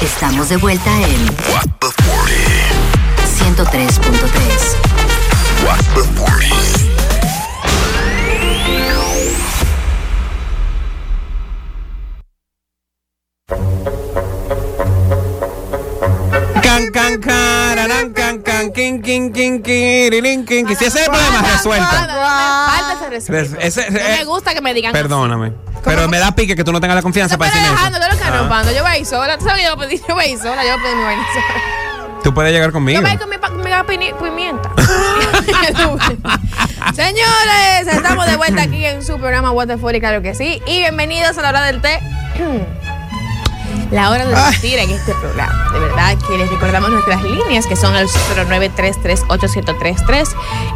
Estamos de vuelta en What the 40. 103.3. What the 40. Can, can, cararán, can, can, kin, kin, kin, kiririn, kin, kin. Si ese es el problema, resuelto. Falta ese respeto. Res- ese- no eh, me gusta que me digan Perdóname. Pero me da pique que tú no tengas la confianza para estoy decirme dejando, tú lo que eso. Ah. Yo voy a ir sola. ¿Tú sabes que yo voy a pedir? Yo voy a ir sola. Yo voy a pedir mi vaina sola. Tú puedes llegar conmigo. A ir con mi, mi pimienta. Señores, estamos de vuelta aquí en su programa What the Fury, claro que sí. Y bienvenidos a la hora del té. La hora de mentir en este programa. De verdad que les recordamos nuestras líneas que son el 0933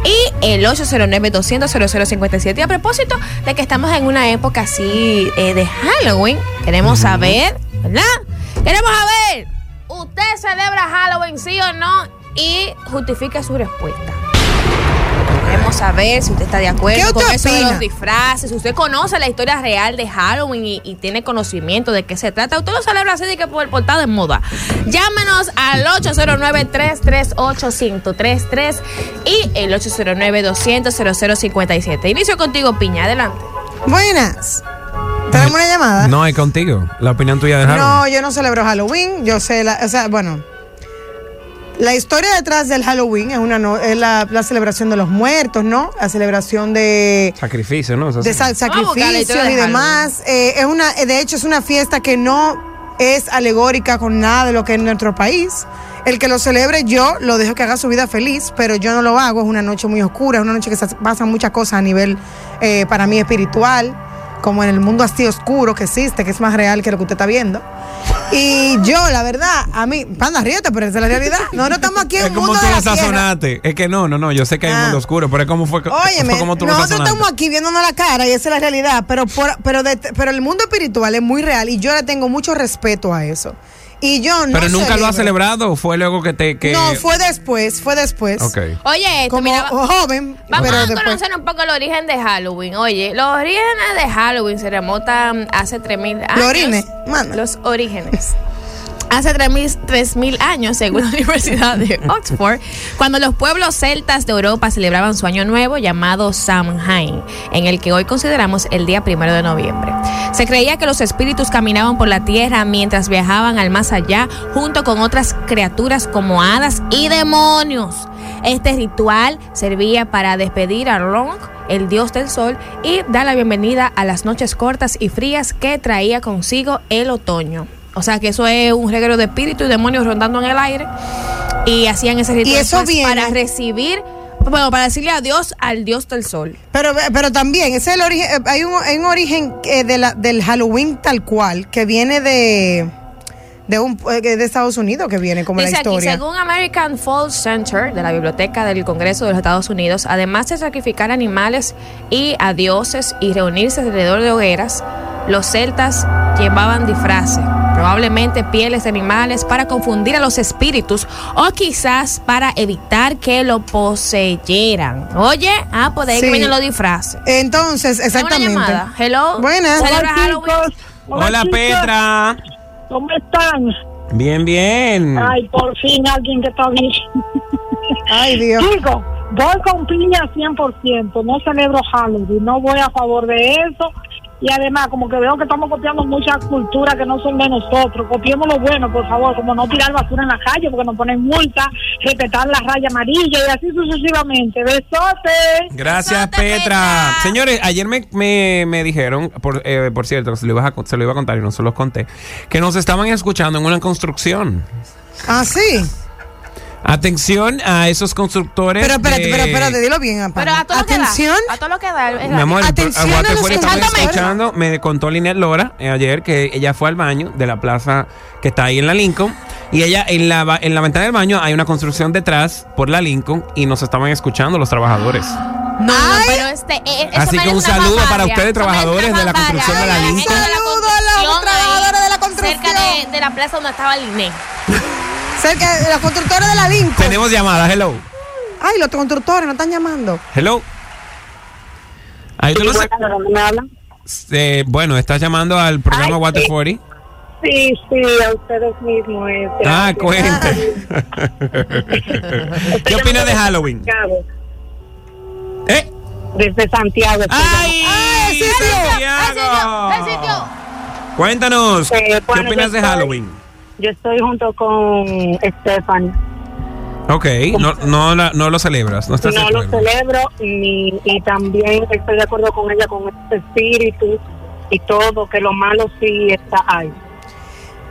y el 809-200-0057. Y a propósito de que estamos en una época así eh, de Halloween, queremos saber, ¿verdad? Queremos saber, ¿usted celebra Halloween sí o no? Y justifique su respuesta. Queremos saber si usted está de ¿Qué acuerdo con usted eso de opina? los disfraces, si usted conoce la historia real de Halloween y, y tiene conocimiento de qué se trata. Usted lo celebra así de que por el portado en moda. Llámenos al 809-338-1033 y el 809-200-0057. Inicio contigo, Piña. Adelante. Buenas. ¿Tenemos una llamada? No, hay contigo. La opinión tuya de No, Halloween. yo no celebro Halloween. Yo sé, la, o sea, bueno. La historia detrás del Halloween es, una, no- es la, la celebración de los muertos, ¿no? La celebración de, Sacrificio, ¿no? De sa- sacrificios de y demás. Eh, es una, de hecho, es una fiesta que no es alegórica con nada de lo que es nuestro país. El que lo celebre, yo lo dejo que haga su vida feliz, pero yo no lo hago. Es una noche muy oscura, es una noche que se pasan muchas cosas a nivel, eh, para mí, espiritual, como en el mundo así oscuro que existe, que es más real que lo que usted está viendo. Y yo, la verdad, a mí, panda, ríete, pero esa es la realidad. No, no estamos aquí en Es un como mundo tú de lo la tierra. sazonaste. Es que no, no, no. Yo sé que hay un Ah. mundo oscuro, pero es como fue, Óyeme, fue como tú lo nosotros sazonaste. estamos aquí viéndonos la cara y esa es la realidad, pero por- pero de- pero el mundo espiritual es muy real y yo le tengo mucho respeto a eso. Y yo no Pero nunca lo celebro. celebrado o fue luego que te. Que... No, fue después, fue después. Ok. Oye, esto, Como mira, joven, Vamos pero a después. conocer un poco el origen de Halloween. Oye, los orígenes de Halloween se remontan hace 3000 años. Los orígenes. Los orígenes. Hace 3000 3000 años, según la Universidad de Oxford, cuando los pueblos celtas de Europa celebraban su año nuevo llamado Samhain, en el que hoy consideramos el día primero de noviembre. Se creía que los espíritus caminaban por la tierra mientras viajaban al más allá, junto con otras criaturas como hadas y demonios. Este ritual servía para despedir a Long, el dios del sol, y dar la bienvenida a las noches cortas y frías que traía consigo el otoño. O sea que eso es un reguero de espíritus y demonios rondando en el aire. Y hacían ese ritual eso para recibir, bueno, para decirle adiós al dios del sol. Pero, pero también, ese es el origen, eh, hay un, hay un origen eh, de la, del Halloween tal cual, que viene de, de, un, eh, de Estados Unidos, que viene como Dice la aquí, historia. según American Falls Center de la Biblioteca del Congreso de los Estados Unidos, además de sacrificar animales y a dioses y reunirse alrededor de hogueras, los celtas llevaban disfraces, probablemente pieles de animales, para confundir a los espíritus o quizás para evitar que lo poseyeran. Oye, ah, pues de ahí que vienen los disfraces. Entonces, exactamente. Una. Hello. Buenas. ¿Celebra Hola. Hola, chicos. Petra. ¿Cómo están? Bien, bien. Ay, por fin alguien que está bien. Ay, Dios. Chicos, voy con piña 100%. No celebro Halloween. No voy a favor de eso. Y además, como que veo que estamos copiando muchas culturas que no son de nosotros. Copiemos lo bueno, por favor. Como no tirar basura en la calle porque nos ponen multa. Respetar la raya amarilla y así sucesivamente. Gracias, Besote, Petra. Petra. Señores, ayer me, me, me dijeron, por, eh, por cierto, se lo, iba a, se lo iba a contar y no se los conté, que nos estaban escuchando en una construcción. Ah, sí. Atención a esos constructores. Pero espérate, de- pero espérate, dilo bien, Amparo. Pero a todo Atención. lo que da. A todo lo que da. Mi amor, Atención a a los escuchando. Me contó Linet Lora eh, ayer que ella fue al baño de la plaza que está ahí en la Lincoln. Y ella, en la, ba- en la ventana del baño, hay una construcción detrás por la Lincoln y nos estaban escuchando los trabajadores. No, no, pero este. eh, eso Así que un saludo para ustedes, trabajadores de la construcción de la. Lincoln. La Saludo a los trabajadores de la construcción. Cerca de, de la plaza donde estaba el INE. Cerca de los constructores de la Lincoln. Tenemos llamada, hello. Ay, los constructores no están llamando. Hello. Ahí tú no sé- ¿Dónde me hablan? Eh, bueno, estás llamando al programa Ay, Water sí. 40. Sí, sí, a ustedes mismos. eh, Ah, cuente. ¿Qué opinas de Halloween? desde Santiago, ¿Eh? Desde Santiago. ¡Ay! ¡El sitio! Santiago! ¡El sitio! Cuéntanos, Eh, ¿qué opinas de estoy- Halloween? Yo estoy junto con Stephanie. Ok, no, no, la- no lo celebras, no estás No lo celebro ni, y también estoy de acuerdo con ella con este espíritu y todo, que lo malo sí está ahí.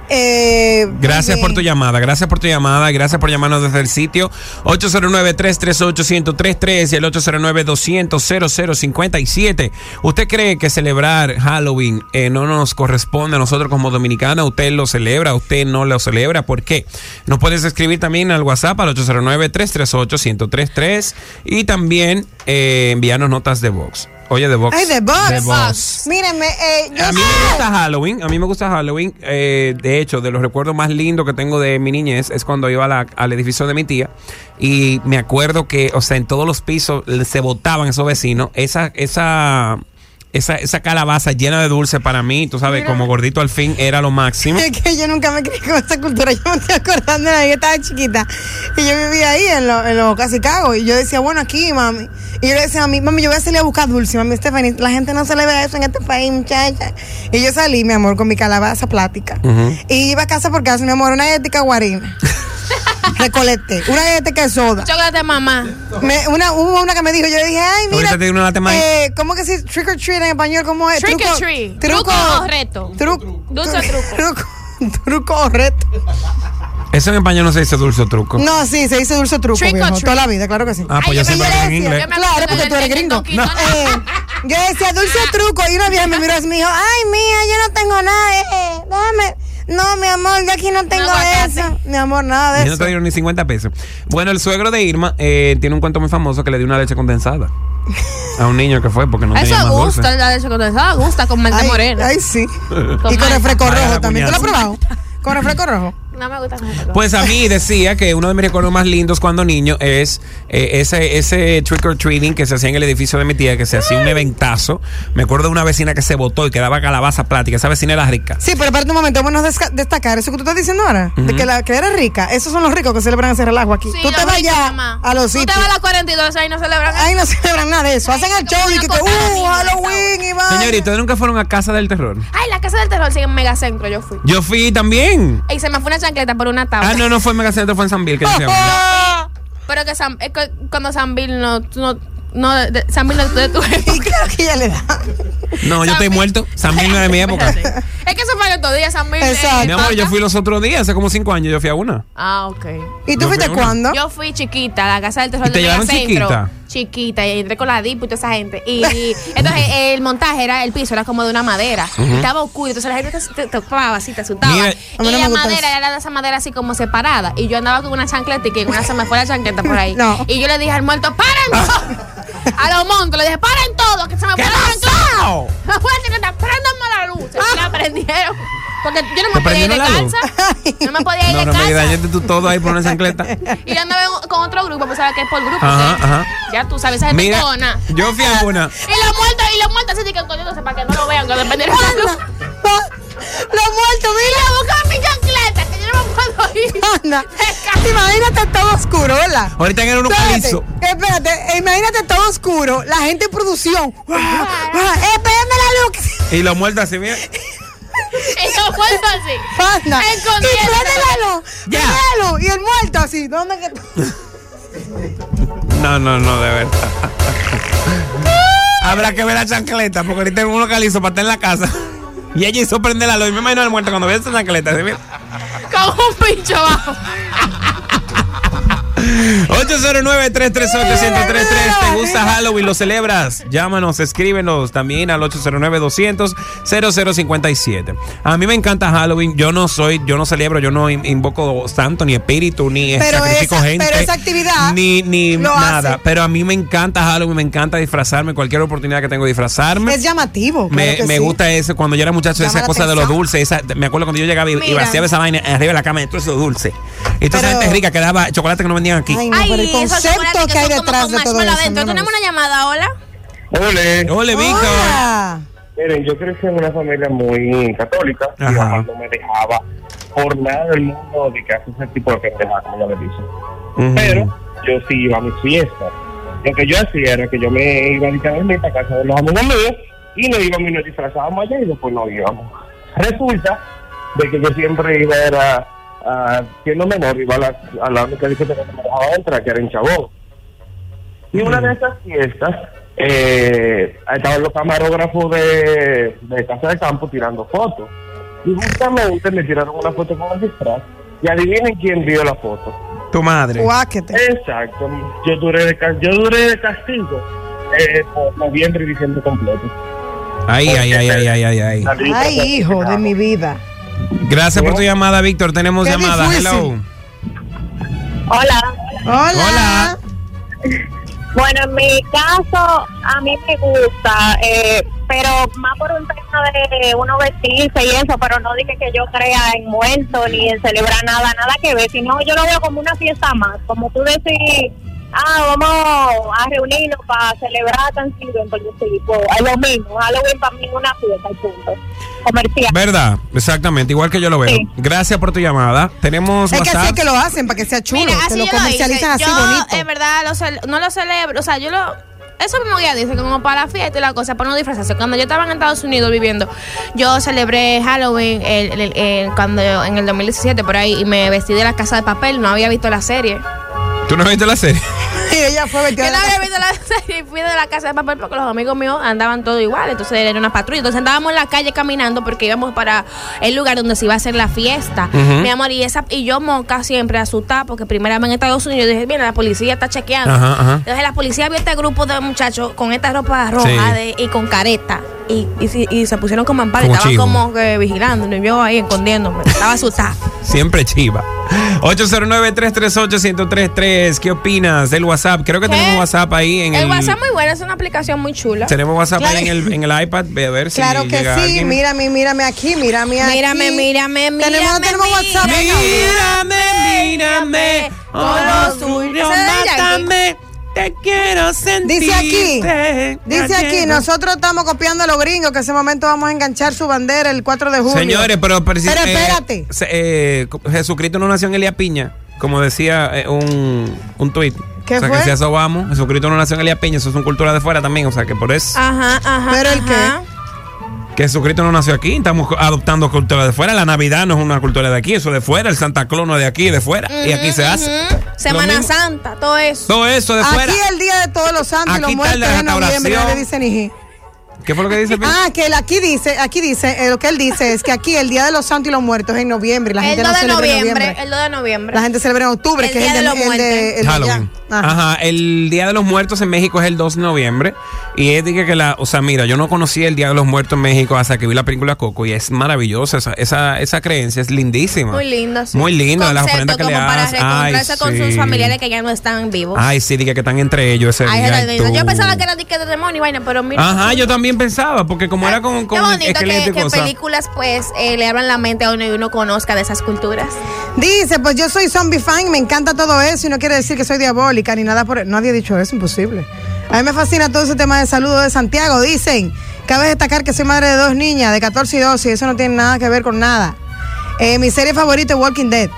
Eh, Gracias por tu llamada, gracias por tu llamada, gracias por llamarnos desde el sitio 809-338-1033 y el 809-200-0057. ¿Usted cree que celebrar Halloween eh, no nos corresponde a nosotros como dominicanos? ¿Usted lo celebra? ¿Usted no lo celebra? ¿Por qué? Nos puedes escribir también al WhatsApp al 809-338-1033 y también eh, enviarnos notas de voz. Oye, de Vox. Ay, Vox. De De Vox. Mírenme, eh, yo A mí me gusta Halloween, a mí me gusta Halloween. eh, de hecho, de los recuerdos más lindos que tengo de mi niñez es cuando iba a la- al edificio de mi tía y me acuerdo que, o sea, en todos los pisos se botaban esos vecinos. Esa, esa, esa, esa calabaza llena de dulce para mí, tú sabes, como gordito al fin, era lo máximo. Es que yo nunca me crié con esa cultura. Yo me estoy acordando de la que estaba chiquita. Y yo vivía ahí en los en lo Chicago. Y yo decía, bueno, aquí, mami. Y yo le decía a mami, mami, yo voy a salir a buscar dulce. Mami, Stephanie, la gente no celebra eso en este país, muchacha. Y yo salí, mi amor, con mi calabaza plástica. Ujú. Y iba a casa por casa, mi amor, una galletita guarina. Recolecté. Una galletita de soda. Chocolate mamá. Me- una, hubo una que me dijo, yo le dije, ay, mira. Ahorita te digo una lata más. eh, ¿Cómo que se trick or treat en español? ¿Cómo es? Trick or treat. Truco. ¿Truco o reto? Truco. Dulce o truco. Truco. Truco o reto. Eso en español no se dice dulce o truco. No, sí, se dice dulce truco, Trick or viejo. treat. Toda la vida, claro que sí. Ah, pues Ay, yo siempre me hablo en inglés. Claro, porque tú eres gringo. No. Eh, yo decía dulce truco y una vieja me miró y me dijo, ay, mía, yo no tengo nada, eh, déjame. No, mi amor, yo aquí no tengo eso. Mi amor, nada de Y no eso. te dieron ni 50 pesos. Bueno, el suegro de Irma eh, tiene un cuento muy famoso que le dio una leche condensada a un niño que fue porque no tenía Eso más dulce. gusta, la leche condensada gusta con mente Ay, morena. ay, sí. Con Y con malta. refresco Ay, rojo la también. ¿Tú lo has probado? Con refresco rojo. No me gusta con esa cosa. Pues a mí decía que uno de mis recuerdos más lindos cuando niño es eh, ese, ese trick or treating que se hacía en el edificio de mi tía, que se hacía un eventazo. Me acuerdo de una vecina que se botó y que daba calabaza plática. Esa vecina era rica. Sí, pero espérate un momento, bueno desca- destacar eso que tú estás diciendo ahora, de que la que era rica, esos son los ricos que celebran ese relajo aquí. Sí, tú te vas ya mamá. a los Tú sitios. te vas a las 42 ahí no celebran Ahí no celebran nada de eso. Hacen el show y que, uh, Halloween y va. Señorita, ¿ustedes nunca fueron a Casa del Terror? Ay, la casa del terror, sí, en Megacentro yo fui. Yo fui también. Y se me fue una chancleta por una tabla. Ah, no, no fue en Megacentro, fue en San Bill, que uno. Pero que San, es que cuando San Bill no, no, no, de, de- San Bill no de tu Y claro que ella le da. No, yo estoy San- muerto. San Bill no es de mi época. Espérate. Es que eso fue estos días, San Bill. eh, Exacto. Mi amor, yo fui los otros días, hace como cinco años, yo fui a una. Ah, ok. ¿Y tú Yo fuiste cuándo? Yo fui chiquita a la casa del terror ¿Y te de llevaron Megacentro. chiquita? Chiquita, y entré con la DIP y toda esa gente. Y entonces el montaje era, el piso era como de una madera. Y estaba oscuro, entonces la gente te, te tocaba así, te asustaba. Mira, y la madera eso. era de esa madera así como separada. Y yo andaba con una chancleta y que en una se me fue la chancleta por ahí. No. Y yo le dije al muerto, ¡paren! todo". a los montos le dije, ¡paren todo! Que se me fue la chancleta. Me fue la chancleta, ¡préndame la luz! Y la prendieron. Porque yo no me ¿Te podía ir la luz? descalza. No me podía ir No, no me descalza. dañaste tú todo ahí por una chancleta. Y yo andaba con otro grupo, pues sabes que es por grupo. Ajá, que- ajá. Ya tú sabes, esa gente Mira, cona. yo fui a una. Y los muertos, y los muertos así que escondiéndose para que no lo vean, que dependieron de la luz. Los muertos, Y le buscan mi chancleta, que yo no me puedo ir. mira. Anda. Imagínate todo oscuro, ¿verdad? Ahorita en un Espérate, calizo. espérate, imagínate todo oscuro, la gente en producción. ¡Ah! ¡Ah! ¡Eh, préndeme la luz! Y los muertos así, mira. Y los muertos así. Anda. Y Escondiéndose. prende la luz. Ya. prende la luz. Y el muerto así. ¿Dónde que No, no, no, de verdad. Habrá que ver la chancleta, porque ahorita en uno calizo para estar en la casa. Y ella hizo prender la luz. Y me imagino el muerto cuando ve esa chancleta. mira. Con un pincho abajo. 809-338-1033. ¿Te gusta Halloween? ¿Lo celebras? Llámanos, escríbenos también al 809-200-0057. A mí me encanta Halloween. Yo no soy, yo no celebro, yo no in- invoco santo, ni espíritu, ni Pero sacrifico esa- gente. pero esa actividad Ni, ni nada. hace. Pero a mí me encanta Halloween, me encanta disfrazarme. Cualquier oportunidad que tengo de disfrazarme. Es llamativo. claro Me, que me sí. gusta eso. Cuando yo era muchacho, Llama esa cosa de los dulces. Esa, me acuerdo cuando yo llegaba y, y vaciaba esa vaina arriba de la cama, todo eso dulce. Y toda esa Pero- gente rica que daba chocolate que no vendían aquí. Ay, pero el esos concepto que hay detrás de todo eso. no Tenemos una llamada, hola. Ole, Ole, Víctor. Hola. Miren, yo crecí en una familia muy católica. Mi Ajá. mamá no me dejaba por nada del mundo de que hace ese tipo de pendejadas, como ella me dice. Ujú. Pero yo sí iba a mis fiestas. Lo que yo hacía era que yo me iba a para casa de los amigos míos y nos íbamos y nos disfrazábamos allá y después nos íbamos. Resulta de que yo siempre iba era, ah, siendo menor, iba a la, a la única discoteca que me dejaba entrar, que era en Chabón. Y una de esas fiestas, eh, estaban los camarógrafos de, de Casa de Campo tirando fotos. Y justamente me tiraron una foto con el disfraz. Y adivinen quién vio la foto. Tu madre. Guáquete. Exacto. Yo duré de, yo duré de castigo eh, por noviembre y diciembre completo. Ay, ay, ay, ay, ay, ay, ay. Ay, hijo de mi vida. Gracias por tu llamada, Víctor. Tenemos llamada. difícil. Hello. Hola. Hola. Hola. Bueno, en mi caso, a mí me gusta, eh, pero más por un tema de uno vestirse y eso, pero no dije que yo crea en muerto ni en celebrar nada, nada que ver, sino yo lo veo como una fiesta más, como tú decís, ah, vamos a reunirnos para celebrar Thanksgiving, porque sí, pues, es lo mismo, Halloween para mí es una fiesta, y punto, comercial. ¿Verdad? Exactamente, igual que yo lo veo. Sí. Gracias por tu llamada. Tenemos Es que así es WhatsApp. que lo hacen, para que sea chulo. Mira, así lo yo comercializan hice. así yo, bonito. en verdad, lo no lo celebro. O sea, yo lo. Eso mismo ya dice, como para la fiesta y la cosa, para no disfrazarse. Cuando yo estaba en Estados Unidos viviendo, yo celebré Halloween el, el- el- cuando en el 2017 por ahí y me vestí de la casa de papel. No había visto la serie. ¿Tú no viste la serie? Y ella fue vestida Yo no había visto la serie y fui de la casa de papel porque los amigos míos andaban todos igual. Entonces era una patrulla. Entonces andábamos en la calle caminando porque íbamos para el lugar donde se iba a hacer la fiesta. Mi amor, y esa y yo moca siempre asustada porque primera vez en Estados Unidos dije, mira, la policía está chequeando. Ajá, ajá. Entonces la policía vio este grupo de muchachos con esta ropa roja Sí. de- y con careta. Y, y, y se pusieron como par y Como estaban chivo. como que vigilando. Y yo ahí escondiéndome. Estaba asustada. Siempre chiva. 809-338-1033. ¿Qué opinas del WhatsApp? Creo que ¿Qué? tenemos WhatsApp ahí en el. el WhatsApp muy bueno, es una aplicación muy chula. Tenemos WhatsApp Claro. ahí en el, en el iPad. Ve a ver si Claro que llega sí, alguien. mírame, mírame aquí, mírame aquí. Mírame, mírame, Tenemos, mírame, tenemos WhatsApp. mírame. Mírame, mírame. Todo Oh, mátame. Te quiero sentir. Dice aquí, dice aquí, nosotros estamos copiando a los gringos que ese momento vamos a enganchar su bandera el 4 de julio. Señores, pero, pero, Pero eh, espérate. se- eh, Jesucristo no nació en Elías Piña, como decía eh, un, un tuit. ¿Qué o sea, fue? que si a eso vamos, Jesucristo no nació en Elías Piña, eso es una cultura de fuera también, o sea, que por eso, Ajá, ajá. ¿Pero el ajá. Que Jesucristo no nació aquí, estamos adoptando cultura de fuera, la Navidad no es una cultura de aquí, eso es de fuera, el Santa Claus no es de aquí, de fuera, y aquí se hace. Semana. Santa, todo eso. Todo eso de fuera. Aquí el día de todos los santos y los Aquí el muertos en noviembre, restauración. nadie dice ni ji. ¿Qué fue lo que dice? Ah, que él aquí dice, aquí dice, eh, lo que él dice es que aquí el día de los santos y los muertos es en noviembre la El gente 2 no de celebra en noviembre, noviembre. el 2 de noviembre. La gente celebra en octubre, El que es el de, de los el de- el de. Halloween. Ajá. Ajá. el Día de los Muertos en México es el 2 de noviembre. Y es de que la, o sea, mira, yo no conocía el Día de los Muertos en México hasta que vi la película Coco y es maravillosa. Esa, esa, esa creencia es lindísima. Muy linda, sí. Muy linda, las ofrendas que le como para hacen. reencontrarse Ay, con sí. sus familiares que ya no están vivos. Ay, sí, diga que están entre ellos ese Ay, día. Yo pensaba que era de, que de demonio y vaina, pero mira. Ajá, yo también pensaba, porque como era con, Qué con bonito esqueleto que, y que cosas. películas pues eh, le abran la mente a uno y uno conozca de esas culturas. Dice, pues yo soy zombie fan, me encanta todo eso y no quiere decir que soy ni nada por Nadie ha dicho eso, imposible. A mí me fascina todo ese tema de saludo de Santiago. Dicen, cabe destacar que soy madre de dos niñas de 14 y 12 y eso no tiene nada que ver con nada. Eh, mi serie favorita es Walking Dead.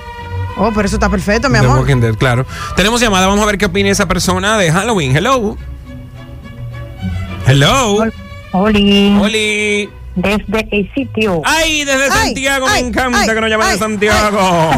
Oh, pero eso está perfecto, mi The amor. Walking Dead, claro. Tenemos llamada, vamos a ver qué opina esa persona de Halloween. Hello. Hello. Oli, Oli. Desde el sitio. Ay, desde Ay, Santiago, ay, me encanta ay, que nos llamen de Santiago.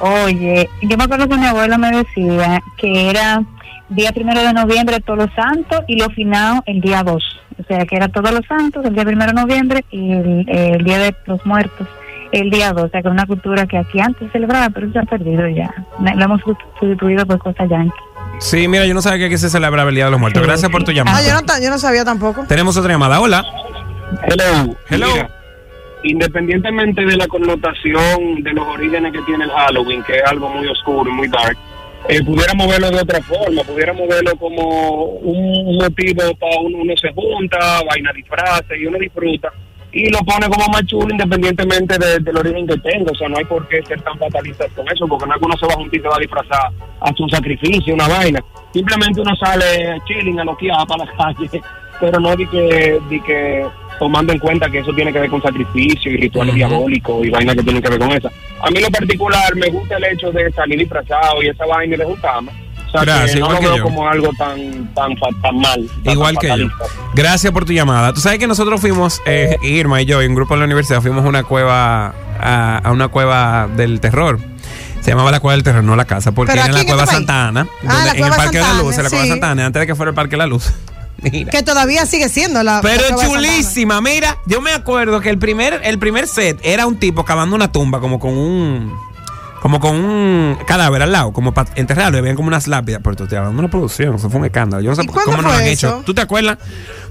Oye, yo me acuerdo que mi abuela me decía que era día primero de noviembre todos los santos y lo final el día 2. O sea, que era todos los santos el día primero de noviembre y el, el día de los muertos el día 2. O sea, que era una cultura que aquí antes celebraba, pero se ha perdido ya. Lo hemos sustituido por cosas yankees. Sí, mira, yo no sabía que aquí se celebraba el Día de los Muertos. Gracias por tu Ah, llamada. yo no, yo no sabía tampoco. Tenemos otra llamada. Hola. Hello. Hello. Mira, independientemente de la connotación de los orígenes que tiene el Halloween, que es algo muy oscuro y muy dark, eh, pudiéramos verlo de otra forma, pudiéramos verlo como un motivo para uno, uno se junta, vaina disfraces y uno disfruta. Y lo pone como más chulo independientemente de- del origen que tenga. O sea, no hay por qué ser tan fatalistas con eso, porque no es que uno se va a juntar y se va a disfrazar a un sacrificio, una vaina. Simplemente uno sale chilling, a loquear para la calle, pero no di que, di que tomando en cuenta que eso tiene que ver con sacrificio y rituales diabólicos y vainas que tienen que ver con eso. A mí lo particular me gusta el hecho de salir disfrazado y esa vaina y de juntarme. Sea, Gracias, que no igual lo que veo yo. como algo tan, tan, tan mal. tan Igual que yo. Gracias por tu llamada. Tú sabes que nosotros fuimos, eh, Irma y yo, y un grupo de la universidad, fuimos a una cueva, a, a una cueva del terror. Se llamaba la Cueva del Terror, no la casa, porque ¿Pero era en la Cueva este? Santa Ana, Ah, en el Parque de la Luz, en la Cueva. Santa Ana, antes de que fuera el Parque de la Luz. Mira. Que todavía sigue siendo la. Pero la chulísima. Mira, yo me acuerdo que el primer, el primer set era un tipo cavando una tumba como con un. Como con un cadáver al lado, como para enterrarlo, y habían como unas lápidas. Pero tú te hablando de una producción, eso fue un escándalo. Yo no sé ¿Y cuándo cómo no lo fue han eso? hecho. ¿Tú te acuerdas?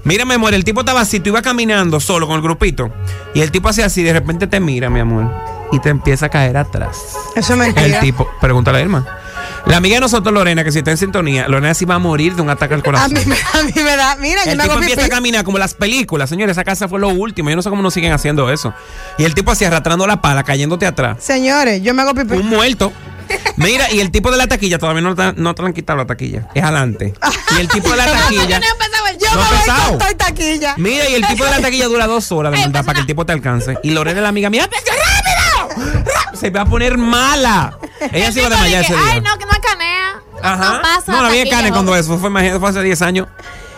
Mira, mi amor, el tipo estaba así, tú ibas caminando solo con el grupito, y el tipo hacía así, de repente te mira, mi amor, y te empieza a caer atrás. Eso es mentira. El tipo, pregúntale a Irma. La amiga de nosotros, Lorena, que si está en sintonía, Lorena sí va a morir de un ataque al A corazón. mí, me- a mí me da. Mira, yo El me tipo hago empieza pipí. a caminar como las películas, señores. Esa casa fue lo último. Yo no sé cómo no siguen haciendo eso. Y el tipo así arrastrando la pala, cayéndote atrás. Señores, yo me hago pipí. Un muerto. Mira, y el tipo de la taquilla todavía no, te- no te han quitado la taquilla. Es adelante. Y el tipo de la taquilla. No Yo No me ha voy pesado. con toda taquilla. Mira, y el tipo de la taquilla dura dos horas de Ey, verdad para que el tipo te alcance. Y Lorena, la amiga mía, ¡rápido! ¡Rápido! Se va a poner mala. Ella se iba a desmayar ese día. Ay, no, no. Ajá. No pasa. No, no había taquilla, carne cuando eso. Fue, fue hace 10 años.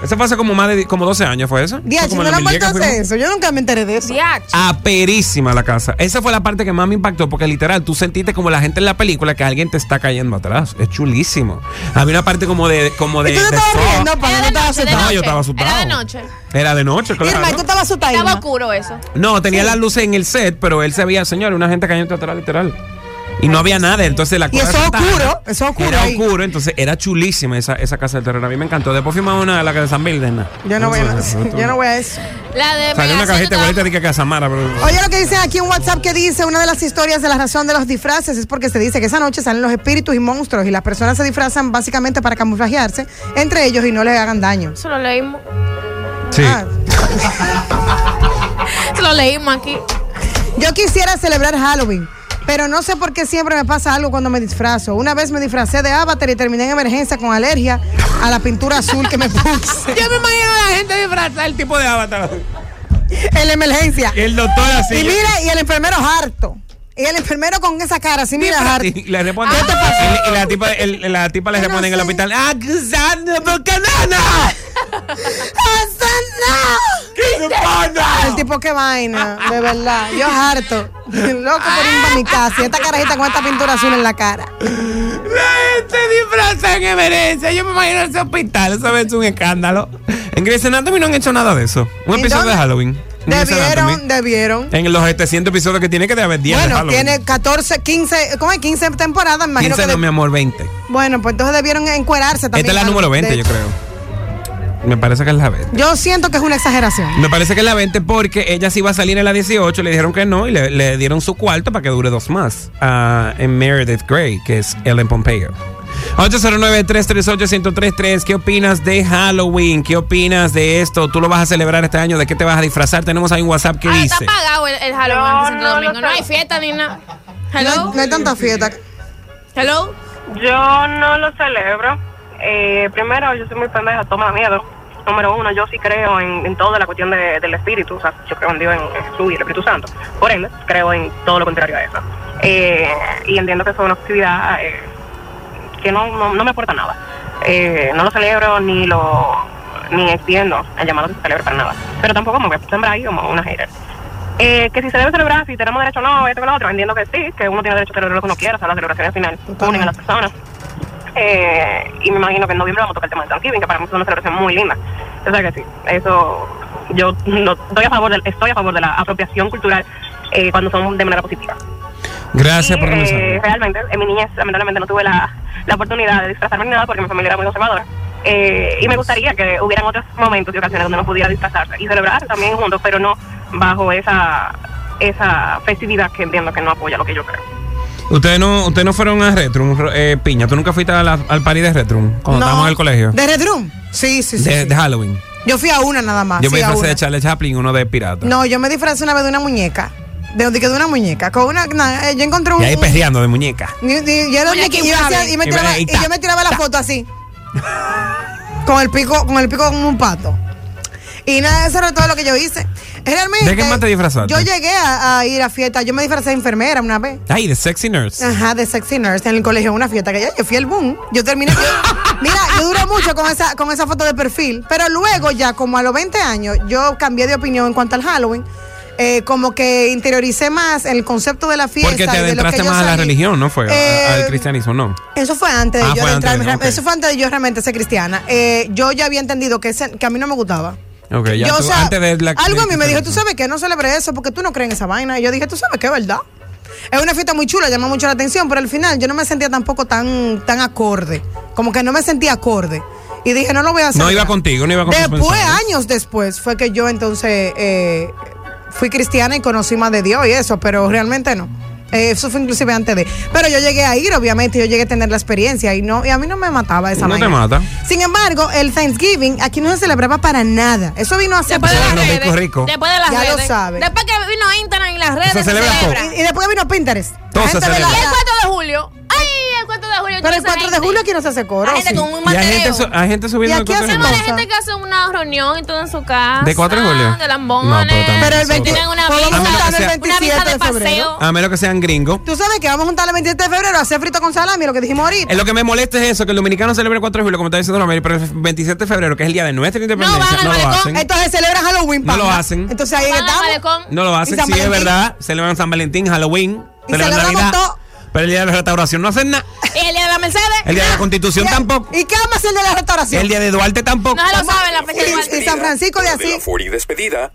Eso fue hace como más de como 12 años, ¿fue eso? Como no en le han 2010 vuelto a que hacer fuimos. eso. Yo nunca me enteré de eso. Diacho. Aperísima la casa. Esa fue la parte que más me impactó porque literal tú sentiste como la gente en la película que alguien te está cayendo atrás. Es chulísimo. Había una parte como de como de, ¿Y tú de estabas riendo? Era ¿No de estabas asustado? No, yo estaba asustado. Era de noche. Era de noche, claro. Irma, ¿y tú estabas asustada, Estaba oscuro eso. No, tenía las luces en el set, pero él se veía, señor, una gente cayendo atrás literal. Y no había nada, entonces la Y cosa eso es oscuro, eso es oscuro Era ahí. oscuro, entonces era chulísima esa, esa casa del terror. A mí me encantó. Después fuimos a una de la de San Bilden. Yo no voy a, yo no voy a eso. La de Salió una cajita igualita de que Casamara, pero. Oye, lo que dicen aquí en WhatsApp que dice, una de las historias de la razón de los disfraces es porque se dice que esa noche salen los espíritus y monstruos y las personas se disfrazan básicamente para camuflajearse entre ellos y no les hagan daño. Eso lo leímos. Sí. Ah, Eso lo leímos aquí. yo quisiera celebrar Halloween, pero no sé por qué siempre me pasa algo cuando me disfrazo. Una vez me disfracé de Avatar y terminé en emergencia con alergia a la pintura azul que me puse Yo me imagino a la gente disfrazada el tipo de avatar. en la emergencia. Y el doctor así. Y mira, y el enfermero harto. Y el enfermero con esa cara, así mira harto. Y le responde. ¿Qué te pasa? Y, la tipa, el- la tipa le no responde en el hospital. ¡Acusando por canana! ¡Asa no! El tipo, qué vaina, de verdad. Yo harto. Loco por irme a mi casa. Y esta carajita con esta pintura azul en la cara. La gente disfraza en emergencia. Yo me imagino ese hospital. Eso es un escándalo. En Grey's Anatomy no han hecho nada de eso. Un ¿En episodio de Halloween. Debieron, debieron. En los 700 episodios que tiene que debe haber 10 de Bueno, tiene 14, 15, ¿cómo es? 15 temporadas, imagino 15 que. no, mi amor, 20. Bueno, pues entonces debieron encuerarse también. Esta es la número 20, De- yo creo. Me parece que es la 20. Yo siento que es una exageración. Me parece que es la 20 porque ella sí iba a salir en la 18, le dijeron que no y le, le dieron su cuarto para que dure dos más. ah, en Meredith Grey, que es Ellen Pompeo. 809-338-1033. ¿Qué opinas de Halloween? ¿Qué opinas de esto? ¿Tú lo vas a celebrar este año? ¿De qué te vas a disfrazar? Tenemos ahí un WhatsApp que Ah, dice. está apagado el, el Halloween No, no, Domingo. no No hay fiesta ni nada. No, Hello. no hay tanta fiesta. Hello. Yo no lo celebro. Eh, primero, yo soy muy pendeja, toma miedo. Número uno, yo sí creo en, en toda la cuestión de- del espíritu. O sea, yo creo en Dios, en Jesús y el Espíritu Santo. Por ende, creo en todo lo contrario a eso. Eh, y entiendo que eso es una actividad eh, que no, no, no me aporta nada. Eh, no lo celebro ni lo ni extiendo el llamado que se celebre para nada. Pero tampoco me voy a sembrar ahí como una hater. Eh, que si se debe celebrar, si tenemos derecho o no, esto y lo otro, entiendo que sí, que uno tiene derecho a celebrar lo que uno quiera, o sea, las celebraciones al final unen a las personas. Eh, y me imagino que en noviembre vamos a tocar el tema del Thanksgiving, que para mí es una celebración muy linda. O sea que sí, eso yo no, estoy a favor del, estoy a favor de la apropiación cultural eh, cuando son de manera positiva. Gracias Y, por eh, realmente, en mi niñez, lamentablemente, no tuve la, la oportunidad de disfrazarme ni nada porque mi familia era muy conservadora. Eh, y me gustaría que hubieran otros momentos y ocasiones donde uno pudiera disfrazarse y celebrar también juntos, pero no bajo esa esa festividad que entiendo que no apoya lo que yo creo. Ustedes no, ustedes no fueron a Retrum, eh, Piña. ¿Tú nunca fuiste a la- al party de Retrum cuando No. estábamos en el colegio? ¿De Red Room? Sí, sí, sí. de, sí. de Halloween. Yo fui a una nada más. Yo me fui a disfracé una. de Charlie Chaplin, uno de pirata. No, yo me disfrazé una vez de una muñeca. De, de, de una muñeca. Con una, na- eh, yo encontré un. Y ahí perreando de muñeca. y- y- yo era un Muñeca muñeca y yo hacía- inflable. y me Y tiraba, ahí y ta, yo me tiraba la ta. foto así. con el pico, con el pico como un pato. Y nada, eso era todo lo que yo hice. Realmente. ¿De qué más te disfrazaste? Yo llegué a, a ir a fiestas. Yo me disfrazé de enfermera una vez. Ay, de Sexy Nurse. Ajá, de sexy nurse en el colegio, una fiesta que yo, yo fui el boom. Yo terminé. yo- mira, yo duré mucho con esa, con esa foto de perfil, pero luego ya como a los 20 años, yo cambié de opinión en cuanto al Halloween. Eh, como que interioricé más el concepto de la fiesta. Porque te adentraste más a la religión, ¿no fue? Eh, al cristianismo, ¿no? Eso fue antes de Ah, yo fue antes, entrarme- ok. Eso fue antes de yo realmente ser cristiana. Eh, yo ya había entendido que, ese- que a mí no me gustaba. Ok, ya yo, tú, o sea, antes de la. algo a mí me dijo, tú sabes que no celebré eso porque tú no crees en esa vaina. Y yo dije, tú sabes que es verdad. Es una fiesta muy chula, llama mucho la atención, pero al final yo no me sentía tampoco tan, tan acorde. Como que no me sentía acorde. Y dije, no lo voy a hacer. No iba contigo, no iba con tus Después, años después, fue que yo entonces eh, fui cristiana y conocí más de Dios y eso, pero realmente no. Eh, eso fue inclusive antes de. Pero yo llegué a ir, obviamente, yo llegué a tener la experiencia y no y a mí no me mataba esa No te mata. Sin embargo, el Thanksgiving aquí no se celebraba para nada. Eso vino hace Después de las no, redes. rico, rico. Después de las Ya lo redes. sabe. Después que vino Instagram y las redes. Se celebra todo. y, y después vino Pinterest. Todo La se gente ve celebra. la- Y el Pero el esa 4 de julio aquí no se hace coro. La gente sí. con un Y hay gente, mateo. su- hay gente subiendo Y el aquí cuatro de hacemos- julio. Hay gente que hace una reunión y todo en su casa. ¿De 4 de julio? De lambones. No, pero también Pero el eso- 20 Tienen una Podemos A vista, juntarnos el sea- una 27 vista de de febrero. paseo. A menos que sean gringos. Tú sabes que vamos a juntar el 27 de febrero a hacer frito con salami, lo que dijimos ahorita. Eh, Lo que me molesta es eso, que el dominicano celebra el 4 de julio, como está diciendo Romero, pero el 27 de febrero, que es el día de nuestra independencia, van al no, lo malecón. hacen. Entonces celebran Halloween. No lo pana. hacen. Entonces ahí Van al estamos. malecón. No lo hacen, ¿Y San sí es Valentín? verdad. Celebran San Valentín, Halloween, Y celebran celebramos Navidad. todo. Pero el día de la restauración no hacen nada. Y el día de la Mercedes. El día de la Constitución ¿Y- tampoco. ¿Y qué vamos a hacer de la restauración? El día de Duarte tampoco. No se lo saben la fecha de Y-. San Francisco de Desde la así. 40 despedida